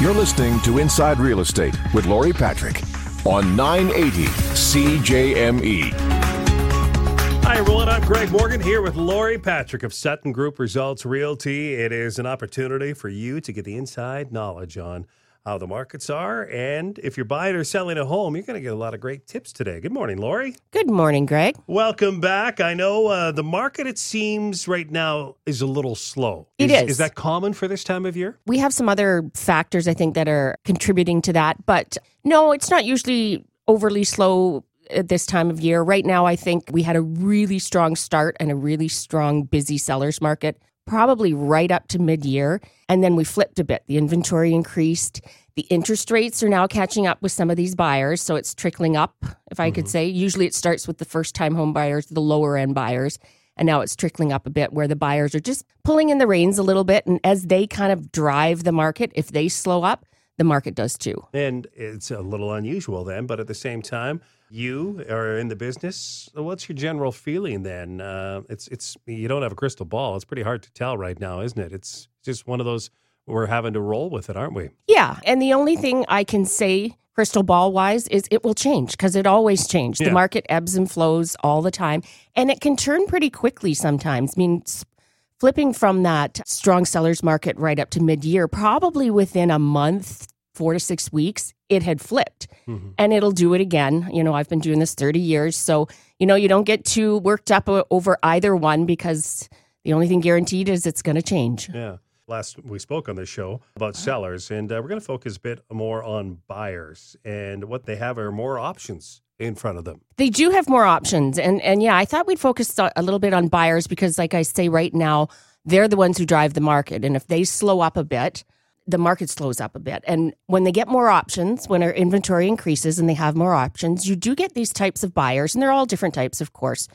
You're listening to Inside Real Estate with Lori Patrick on 980 CJME. Hi, everyone. I'm Greg Morgan here with Lori Patrick of Sutton Group Results Realty. It is an opportunity for you to get the inside knowledge on how the markets are. And if you're buying or selling a home, you're going to get a lot of great tips today. Good morning, Lori. Good morning, Greg. Welcome back. I know uh, the market, it seems right now, is a little slow. It is. is. Is that common for this time of year? We have some other factors, I think, that are contributing to that. But no, it's not usually overly slow at this time of year. Right now, I think we had a really strong start and a really strong, busy sellers market, probably right up to mid year. And then we flipped a bit. The inventory increased. The interest rates are now catching up with some of these buyers. So it's trickling up, if I could mm-hmm. say. Usually it starts with the first time home buyers, the lower end buyers. And now it's trickling up a bit where the buyers are just pulling in the reins a little bit. And as they kind of drive the market, if they slow up, the market does too. And it's a little unusual then, but at the same time, you are in the business. What's your general feeling then? Uh, it's it's you don't have a crystal ball. It's pretty hard to tell right now, isn't it? It's just one of those we're having to roll with it, aren't we? Yeah. And the only thing I can say, crystal ball wise, is it will change because it always changes. Yeah. The market ebbs and flows all the time. And it can turn pretty quickly sometimes. I mean, flipping from that strong sellers market right up to mid year, probably within a month, four to six weeks, it had flipped. And it'll do it again. You know, I've been doing this 30 years. So, you know, you don't get too worked up over either one because the only thing guaranteed is it's going to change. Yeah. Last we spoke on this show about sellers, and uh, we're going to focus a bit more on buyers and what they have are more options in front of them. They do have more options. And and yeah, I thought we'd focus a little bit on buyers because like I say right now, they're the ones who drive the market. And if they slow up a bit, the market slows up a bit. And when they get more options, when our inventory increases and they have more options, you do get these types of buyers, and they're all different types, of course.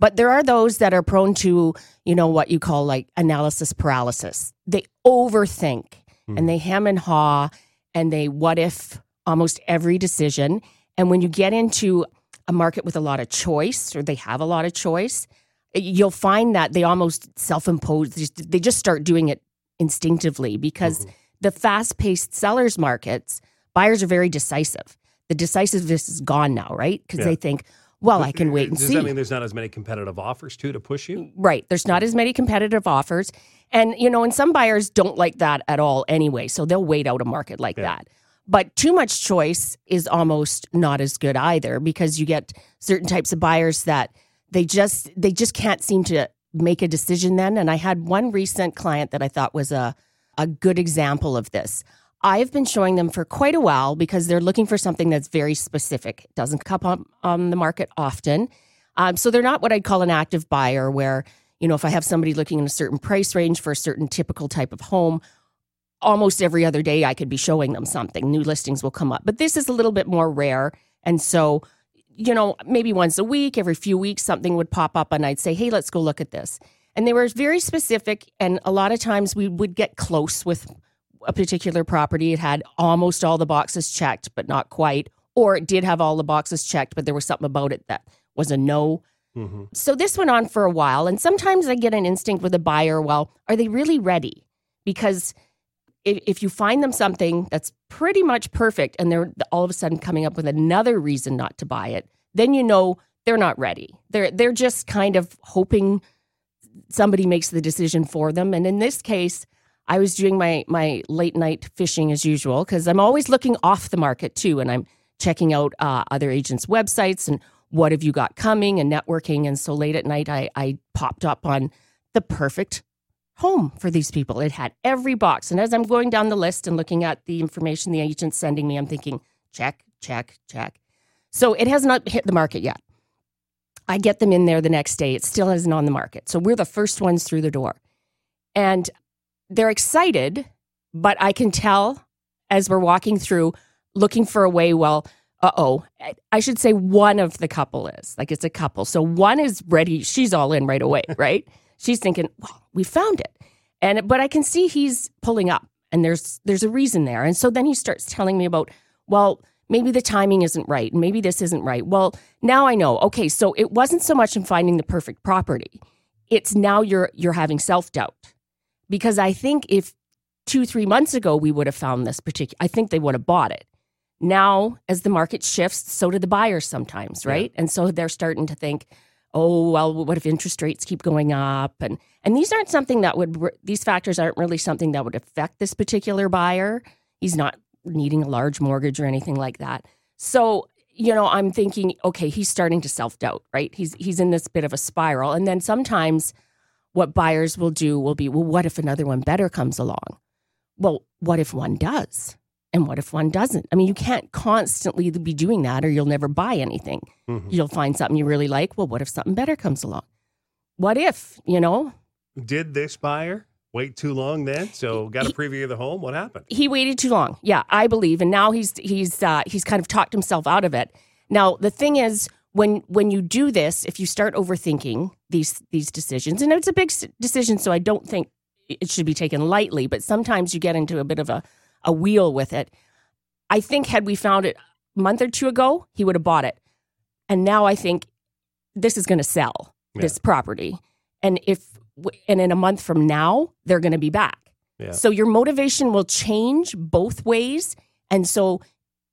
But there are those that are prone to, you know, what you call like analysis paralysis. They overthink and hmm. they hem and haw and they what if almost every decision. And when you get into a market with a lot of choice or they have a lot of choice, you'll find that they almost self impose, they just start doing it instinctively because mm-hmm. The fast paced sellers markets, buyers are very decisive. The decisiveness is gone now, right? Because Yeah. they think, well, I can wait and Does see. Does that mean there's not as many competitive offers too to push you? Right. There's not as many competitive offers. And, you know, and some buyers don't like that at all anyway. So they'll wait out a market like Yeah. that. But too much choice is almost not as good either because you get certain types of buyers that they just they just can't seem to make a decision then. And I had one recent client that I thought was a a good example of this. I've been showing them for quite a while because they're looking for something that's very specific. It doesn't come up on the market often. Um, so they're not what I'd call an active buyer, where, you know, if I have somebody looking in a certain price range for a certain typical type of home, almost every other day I could be showing them something. New listings will come up. But this is a little bit more rare. And so, you know, maybe once a week, every few weeks, something would pop up and I'd say, hey, let's go look at this. And they were very specific. And a lot of times we would get close with a particular property. It had almost all the boxes checked, but not quite. Or it did have all the boxes checked, but there was something about it that was a no. Mm-hmm. So this went on for a while. And sometimes I get an instinct with a buyer well, are they really ready? Because if, if you find them something that's pretty much perfect and they're all of a sudden coming up with another reason not to buy it, then you know they're not ready. They're they're just kind of hoping somebody makes the decision for them. And in this case, I was doing my my late night fishing as usual because I'm always looking off the market too, and I'm checking out uh, other agents' websites and what have you got coming and networking. And so late at night, I I popped up on the perfect home for these people. It had every box, and as I'm going down the list and looking at the information the agent's sending me, I'm thinking check, check, check. So it has not hit the market yet. I get them in there the next day. It still isn't on the market. So we're the first ones through the door. And they're excited, but I can tell as we're walking through looking for a way, well, uh oh. I should say one of the couple is like it's a couple. So one is ready. She's all in right away, right? She's thinking, well, we found it. And but I can see he's pulling up and there's there's a reason there. And so then he starts telling me about, well, maybe the timing isn't right. and Maybe this isn't right. Well, now I know. Okay, so it wasn't so much in finding the perfect property. It's now you're you're having self-doubt. Because I think if two, three months ago, we would have found this particular, I think they would have bought it. Now, as the market shifts, so do the buyers sometimes, right? And so they're starting to think, oh, well, what if interest rates keep going up? And and these aren't something that would these factors aren't really something that would affect this particular buyer. He's not needing a large mortgage or anything like that. So, you know, I'm thinking, okay, he's starting to self-doubt, right? He's he's in this bit of a spiral. And then sometimes what buyers will do will be, well, what if another one better comes along? Well, what if one does? And what if one doesn't? I mean, you can't constantly be doing that or you'll never buy anything. Mm-hmm. You'll find something you really like. Well, what if something better comes along? What if, you know? Did this buyer wait too long then? So got a preview of the home. What happened? He waited too long. Yeah, I believe. And now he's he's uh, he's kind of talked himself out of it. Now, the thing is when when you do this, if you start overthinking these these decisions, and it's a big decision, so I don't think it should be taken lightly, but sometimes you get into a bit of a a wheel with it. I think had we found it a month or two ago, he would have bought it. And now I think this is going to sell yeah. this property. And if and in a month from now, they're going to be back. Yeah. So your motivation will change both ways. And so,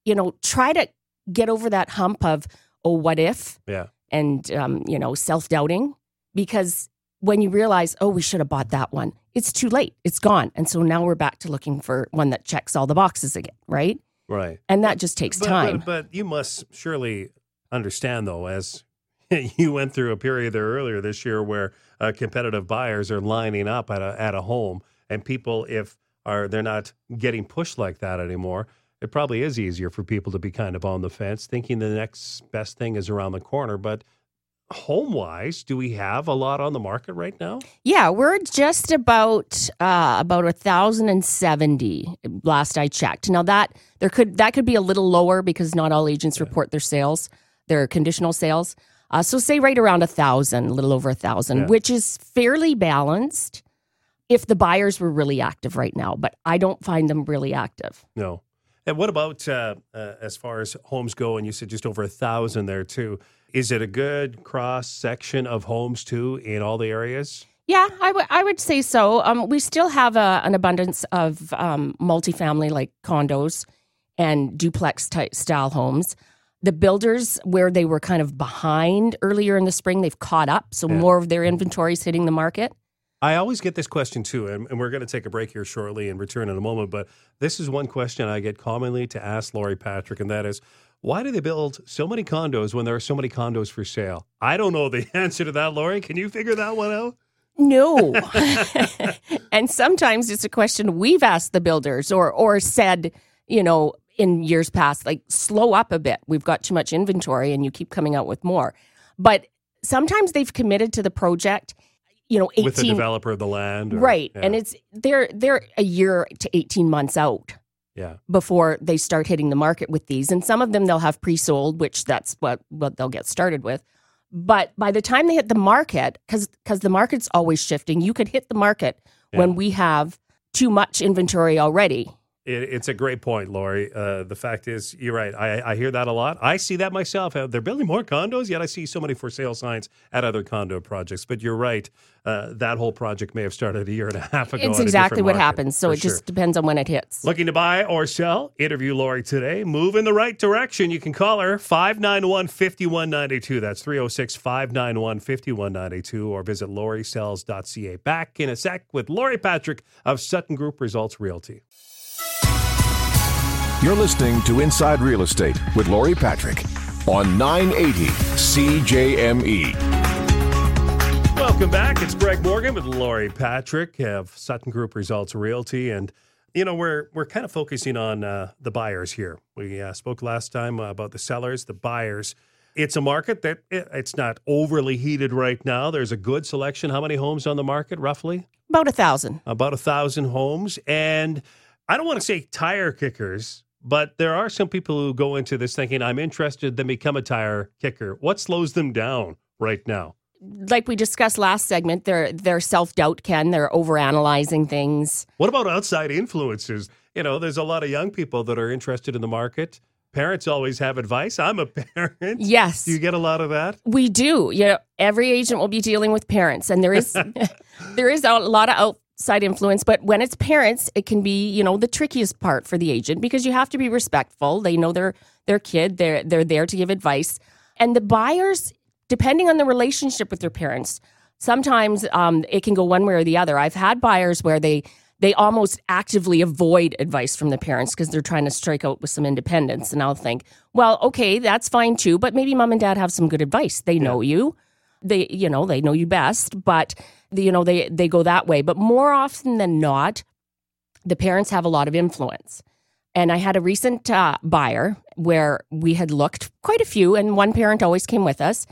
you know, try to get over that hump of, oh, what if? Yeah. And, um, you know, self doubting because when you realize, oh, we should have bought that one, it's too late. It's gone. And so now we're back to looking for one that checks all the boxes again, right? Right. And that just takes but, time. But, but, you must surely understand, though, as you went through a period there earlier this year where uh, competitive buyers are lining up at a, at a home, and people, if are they're not getting pushed like that anymore, it probably is easier for people to be kind of on the fence, thinking the next best thing is around the corner. But home wise, do we have a lot on the market right now? Yeah, we're just about uh, about a thousand and seventy last I checked. Now that there could that could be a little lower because not all agents yeah. report their sales, their conditional sales. Uh, so say right around a thousand, a little over a thousand, yeah. which is fairly balanced. If the buyers were really active right now, but I don't find them really active. No. And what about uh, uh, as far as homes go? And you said just over a thousand there too. Is it a good cross section of homes too in all the areas? Yeah, I, w- I would say so. Um, we still have a, an abundance of um, multifamily like condos and duplex type style homes. The builders, where they were kind of behind earlier in the spring, they've caught up. So yeah. more of their inventory is hitting the market. I always get this question too, and, and we're going to take a break here shortly and return in a moment. But this is one question I get commonly to ask Lori Patrick, and that is why do they build so many condos when there are so many condos for sale? I don't know the answer to that, Lori. Can you figure that one out? No. and sometimes it's a question we've asked the builders or or said, you know, in years past, like slow up a bit. We've got too much inventory and you keep coming out with more. But sometimes they've committed to the project, you know, 18 with the developer of the land. Or, right. Yeah. And it's they're they're a year to 18 months out yeah. before they start hitting the market with these. And some of them they'll have pre-sold, which that's what what they'll get started with. But by the time they hit the market, because because the market's always shifting, you could hit the market yeah. when we have too much inventory already it, it's a great point, Lori. Uh, the fact is, you're right. I, I hear that a lot. I see that myself. Uh, they're building more condos, yet I see so many for sale signs at other condo projects. But you're right. Uh, that whole project may have started a year and a half ago. It's exactly what happens. So it sure. just depends on when it hits. Looking to buy or sell? Interview Lori today. Move in the right direction. You can call her 591 5192. That's 306 591 5192 or visit lorisells.ca. Back in a sec with Lori Patrick of Sutton Group Results Realty. You're listening to Inside Real Estate with Lori Patrick on 980 CJME. Welcome back. It's Greg Morgan with Lori Patrick of Sutton Group Results Realty. And, you know, we're, we're kind of focusing on uh, the buyers here. We uh, spoke last time about the sellers, the buyers. It's a market that it's not overly heated right now. There's a good selection. How many homes on the market, roughly? About a thousand. About a thousand homes. And I don't want to say tire kickers but there are some people who go into this thinking, I'm interested, then become a tire kicker. What slows them down right now? Like we discussed last segment, their their self doubt Ken, they're overanalyzing things. What about outside influences? You know, there's a lot of young people that are interested in the market. Parents always have advice. I'm a parent. Yes. Do you get a lot of that? We do. You know, every agent will be dealing with parents, and there is there is a lot of out, outside influence, but when it's parents, it can be, you know, the trickiest part for the agent because you have to be respectful. They know their their kid, they're they're there to give advice. And the buyers, depending on the relationship with their parents, sometimes um, it can go one way or the other. I've had buyers where they they almost actively avoid advice from the parents because they're trying to strike out with some independence. And I'll think, well, okay, that's fine too, but maybe mom and dad have some good advice. They know you. They, you know, they know you best, but you know, they they go that way. But more often than not, the parents have a lot of influence. And I had a recent uh, buyer where we had looked quite a few, and one parent always came with us.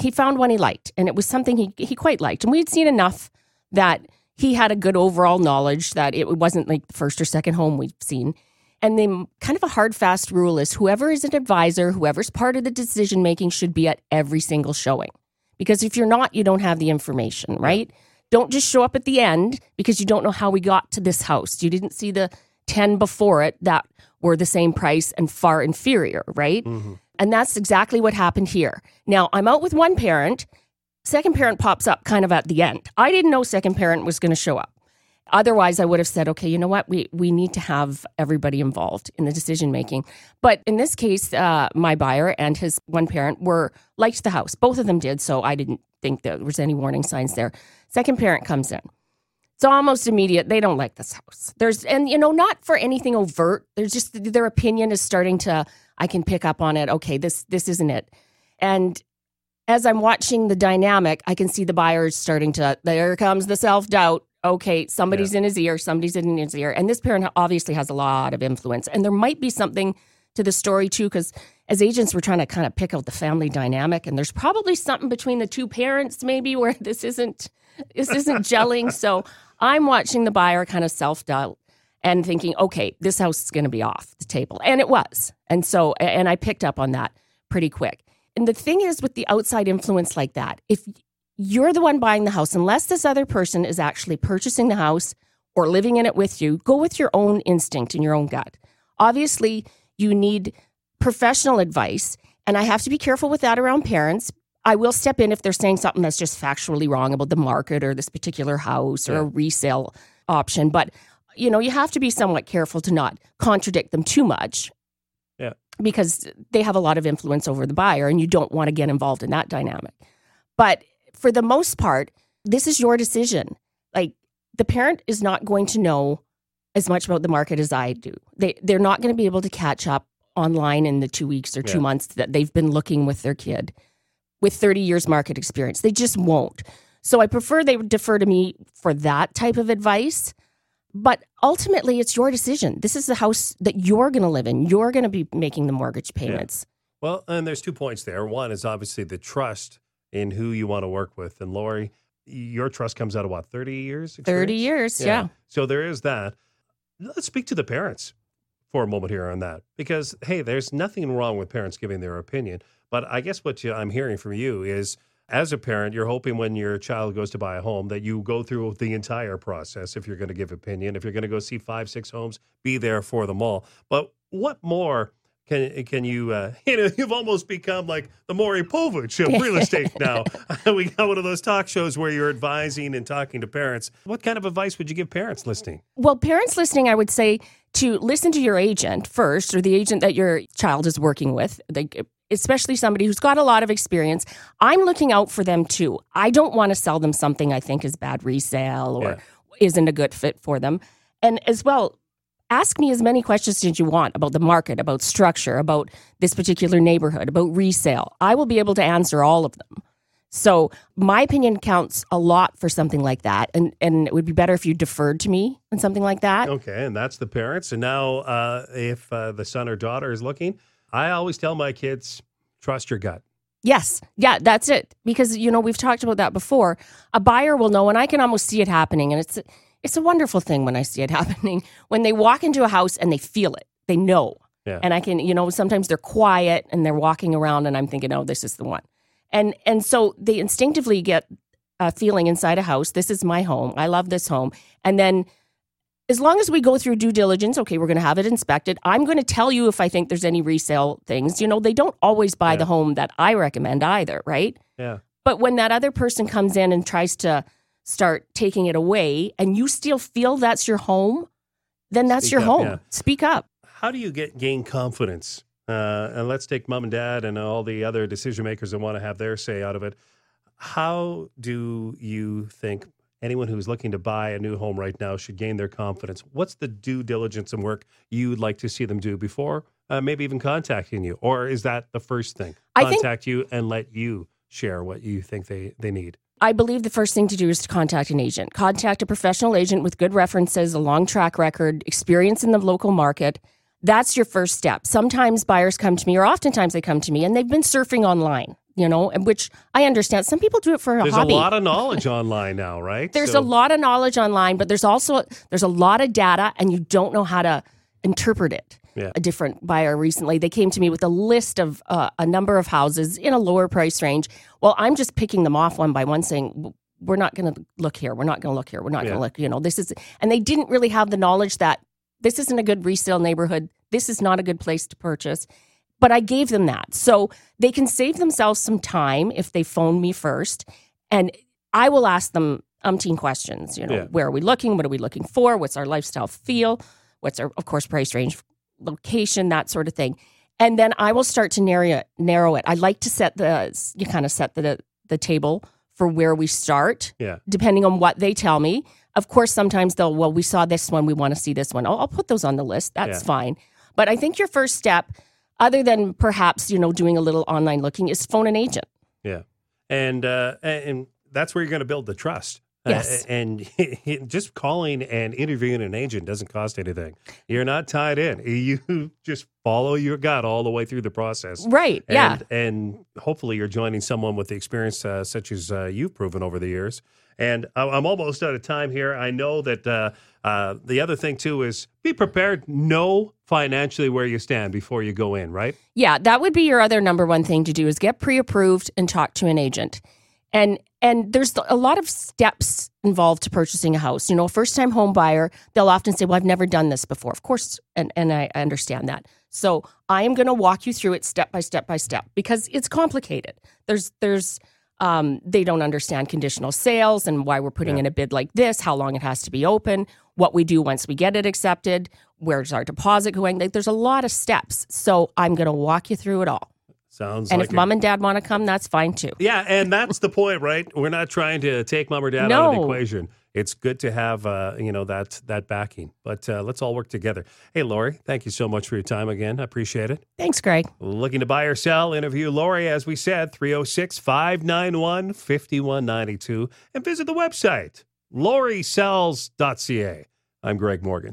He found one he liked, and it was something he he quite liked, and we had seen enough that he had a good overall knowledge that it wasn't like the first or second home we've seen. And then, kind of a hard, fast rule is whoever is an advisor, whoever's part of the decision making, should be at every single showing. Because if you're not, you don't have the information, right? Don't just show up at the end because you don't know how we got to this house. You didn't see the 10 before it that were the same price and far inferior, right? Mm-hmm. And that's exactly what happened here. Now, I'm out with one parent. Second parent pops up kind of at the end. I didn't know second parent was going to show up. Otherwise, I would have said, okay, you know what? We we need to have everybody involved in the decision making. But in this case, uh, my buyer and his one parent were liked the house. Both of them did, so I didn't think there was any warning signs there. Second parent comes in. It's almost immediate. They don't like this house. There's and you know not for anything overt. There's just their opinion is starting to. I can pick up on it. Okay, this this isn't it. And as I'm watching the dynamic, I can see the buyers starting to. There comes the self doubt okay, somebody's yeah. in his ear, somebody's in his ear. And this parent obviously has a lot of influence. And there might be something to the story too, because as agents, we're trying to kind of pick out the family dynamic. And there's probably something between the two parents, maybe where this isn't this isn't gelling. So I'm watching the buyer kind of self doubt and thinking, okay, this house is going to be off the table. And it was. And so, and I picked up on that pretty quick. And the thing is with the outside influence like that, if you're the one buying the house, unless this other person is actually purchasing the house or living in it with you, go with your own instinct and your own gut. Obviously, you need professional advice, and I have to be careful with that around parents. I will step in if they're saying something that's just factually wrong about the market or this particular house or yeah. a resale option. But you know, you have to be somewhat careful to not contradict them too much. Yeah. Because they have a lot of influence over the buyer and you don't want to get involved in that dynamic. But for the most part, this is your decision. Like the parent is not going to know as much about the market as I do. They they're not going to be able to catch up online in the 2 weeks or 2 yeah. months that they've been looking with their kid with 30 years market experience. They just won't. So I prefer they defer to me for that type of advice. But ultimately, it's your decision. This is the house that you're going to live in. You're going to be making the mortgage payments. Yeah. Well, and there's two points there. One is obviously the trust in who you want to work with. And Lori, your trust comes out of what, 30 years? Experience? 30 years, yeah. yeah. So there is that. Let's speak to the parents for a moment here on that because, hey, there's nothing wrong with parents giving their opinion. But I guess what you, I'm hearing from you is as a parent, you're hoping when your child goes to buy a home that you go through the entire process if you're going to give opinion. If you're going to go see five, six homes, be there for them all. But what more can can you uh, you know you've almost become like the Maury Povich of real estate now. we got one of those talk shows where you're advising and talking to parents. What kind of advice would you give parents listening? Well, parents listening, I would say to listen to your agent first, or the agent that your child is working with. Like, especially somebody who's got a lot of experience. I'm looking out for them too. I don't want to sell them something I think is bad resale or yeah. isn't a good fit for them. And as well, ask me as many questions as you want about the market, about structure, about this particular neighborhood, about resale. I will be able to answer all of them. So my opinion counts a lot for something like that, and and it would be better if you deferred to me on something like that. Okay, and that's the parents. And now, uh, if uh, the son or daughter is looking, I always tell my kids, trust your gut. Yes, yeah, that's it. Because you know we've talked about that before. A buyer will know, and I can almost see it happening, and it's it's a wonderful thing when I see it happening. When they walk into a house and they feel it, they know. Yeah. And I can, you know, sometimes they're quiet and they're walking around and I'm thinking, oh, this is the one. And and so they instinctively get a feeling inside a house, this is my home. I love this home. And then as long as we go through due diligence, okay, we're going to have it inspected. I'm going to tell you if I think there's any resale things. You know, they don't always buy yeah. the home that I recommend either, right? Yeah. But when that other person comes in and tries to start taking it away and you still feel that's your home, then that's Speak your up, home. yeah. Speak up. How do you get gain confidence? Uh, and let's take mom and dad and all the other decision makers that want to have their say out of it. How do you think anyone who's looking to buy a new home right now should gain their confidence? What's the due diligence and work you'd like to see them do before uh, maybe even contacting you? Or is that the first thing? I think- Contact you and let you share what you think they, they need. I believe the first thing to do is to contact an agent. Contact a professional agent with good references, a long track record, experience in the local market. That's your first step. Sometimes buyers come to me, or oftentimes they come to me, and they've been surfing online, you know, which I understand. Some people do it for a There's hobby. a lot of knowledge online now, right? there's So- a lot of knowledge online, but there's also there's a lot of data, and you don't know how to interpret it. Yeah. A different buyer recently, they came to me with a list of uh, a number of houses in a lower price range. Well, I'm just picking them off one by one, saying we're not going to look here, we're not going to look here, we're not Yeah. going to look. You know, this is, and they didn't really have the knowledge that this isn't a good resale neighborhood. This is not a good place to purchase. But I gave them that. So they can save themselves some time if they phone me first. And I will ask them umpteen questions. You know, Yeah. where are we looking? What are we looking for? What's our lifestyle feel? What's our, of course, price range, location, that sort of thing. And then I will start to narrow it. Narrow it. I like to set the you kind of set the the table for where we start Yeah. depending on what they tell me. Of course, sometimes they'll, well, we saw this one, we want to see this one. I'll, I'll put those on the list. That's Yeah. fine. But I think your first step, other than perhaps, you know, doing a little online looking, is phone an agent. Yeah, and uh, and that's where you're going to build the trust. Uh, Yes. and just calling and interviewing an agent doesn't cost anything. You're not tied in. You just follow your gut all the way through the process. Right. yeah. And, and hopefully you're joining someone with the experience uh, such as uh, you've proven over the years. And I'm almost out of time here. I know that uh, uh, the other thing too is be prepared. Know financially where you stand before you go in. Right. Yeah, that would be your other number one thing to do is get pre-approved and talk to an agent. And and there's a lot of steps involved to purchasing a house. You know, a first-time home buyer, they'll often say, "Well, I've never done this before." Of course, and and I I understand that. So, I am going to walk you through it step by step by step because it's complicated. There's there's um, they don't understand conditional sales and why we're putting Yeah. in a bid like this, how long it has to be open, what we do once we get it accepted, where's our deposit going. Like, there's a lot of steps. So I'm going to walk you through it all. Sounds and like if a- mom and dad want to come, that's fine too. Yeah, and that's the point, right? We're not trying to take mom or dad out of the equation. It's good to have, uh, you know, that that backing. But uh, let's all work together. Hey, Lori, thank you so much for your time again. I appreciate it. Thanks, Greg. Looking to buy or sell? Interview Lori, as we said, 306 591 5192. And visit the website, lorisells.ca. I'm Greg Morgan.